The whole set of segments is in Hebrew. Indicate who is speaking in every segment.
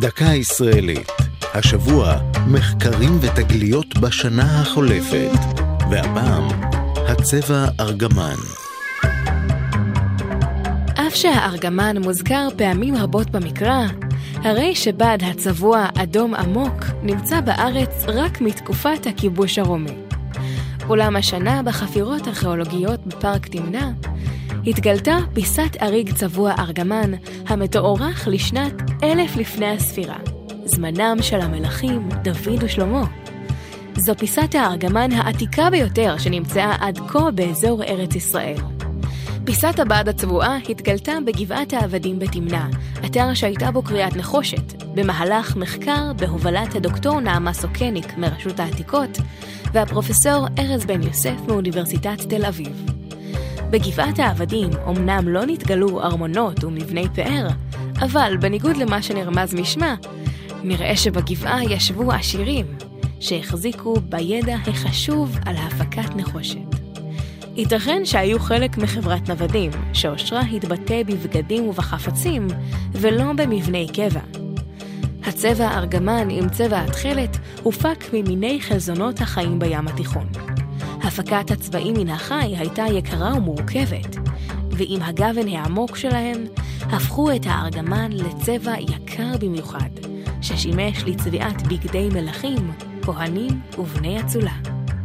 Speaker 1: דקה ישראלית. השבוע, מחקרים ותגליות בשנה החולפת. והפעם, הצבע ארגמן.
Speaker 2: אף שהארגמן מוזכר פעמים רבות במקרא, הרי שבד הצבוע אדום עמוק נמצא בארץ רק מתקופת הכיבוש הרומי. אולם השנה בחפירות ארכיאולוגיות בפארק תמנע, התגלתה פיסת אריג צבוע ארגמן המתוארך לשנת אלף לפני הספירה, זמנם של המלכים דוד ושלמה. זו פיסת הארגמן העתיקה ביותר שנמצאה עד כה באזור ארץ ישראל. פיסת הבד הצבועה התגלתה בגבעת העבדים בתמנע, אתר שהייתה בו קריאת נחושת, במהלך מחקר בהובלת הדוקטור נעמה סוקניק מרשות העתיקות, והפרופסור ארז בן יוסף מאוניברסיטת תל אביב. בגבעת העבדים אמנם לא נתגלו ארמונות ומבני פאר, אבל בניגוד למה שנרמז משמה, נראה שבגבעה ישבו עשירים, שהחזיקו בידע החשוב על הפקת נחושת. ייתכן שהיו חלק מחברת נוודים, שאושרה התבטא בבגדים ובחפצים, ולא במבני קבע. הצבע ארגמן עם צבע התכלת הופק ממיני חלזונות החיים בים התיכון. הפקת הצבעים מן החי הייתה יקרה ומורכבת, ועם הגוון העמוק שלהם, הפכו את הארגמן לצבע יקר במיוחד, ששימש לצביעת בגדי מלכים, כהנים ובני אצולה.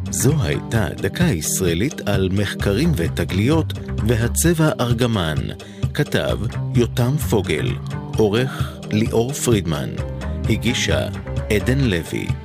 Speaker 1: זו הייתה דקה ישראלית על מחקרים ותגליות והצבע ארגמן. כתב יותם פוגל, עורך ליאור פרידמן, הגישה עדן לוי.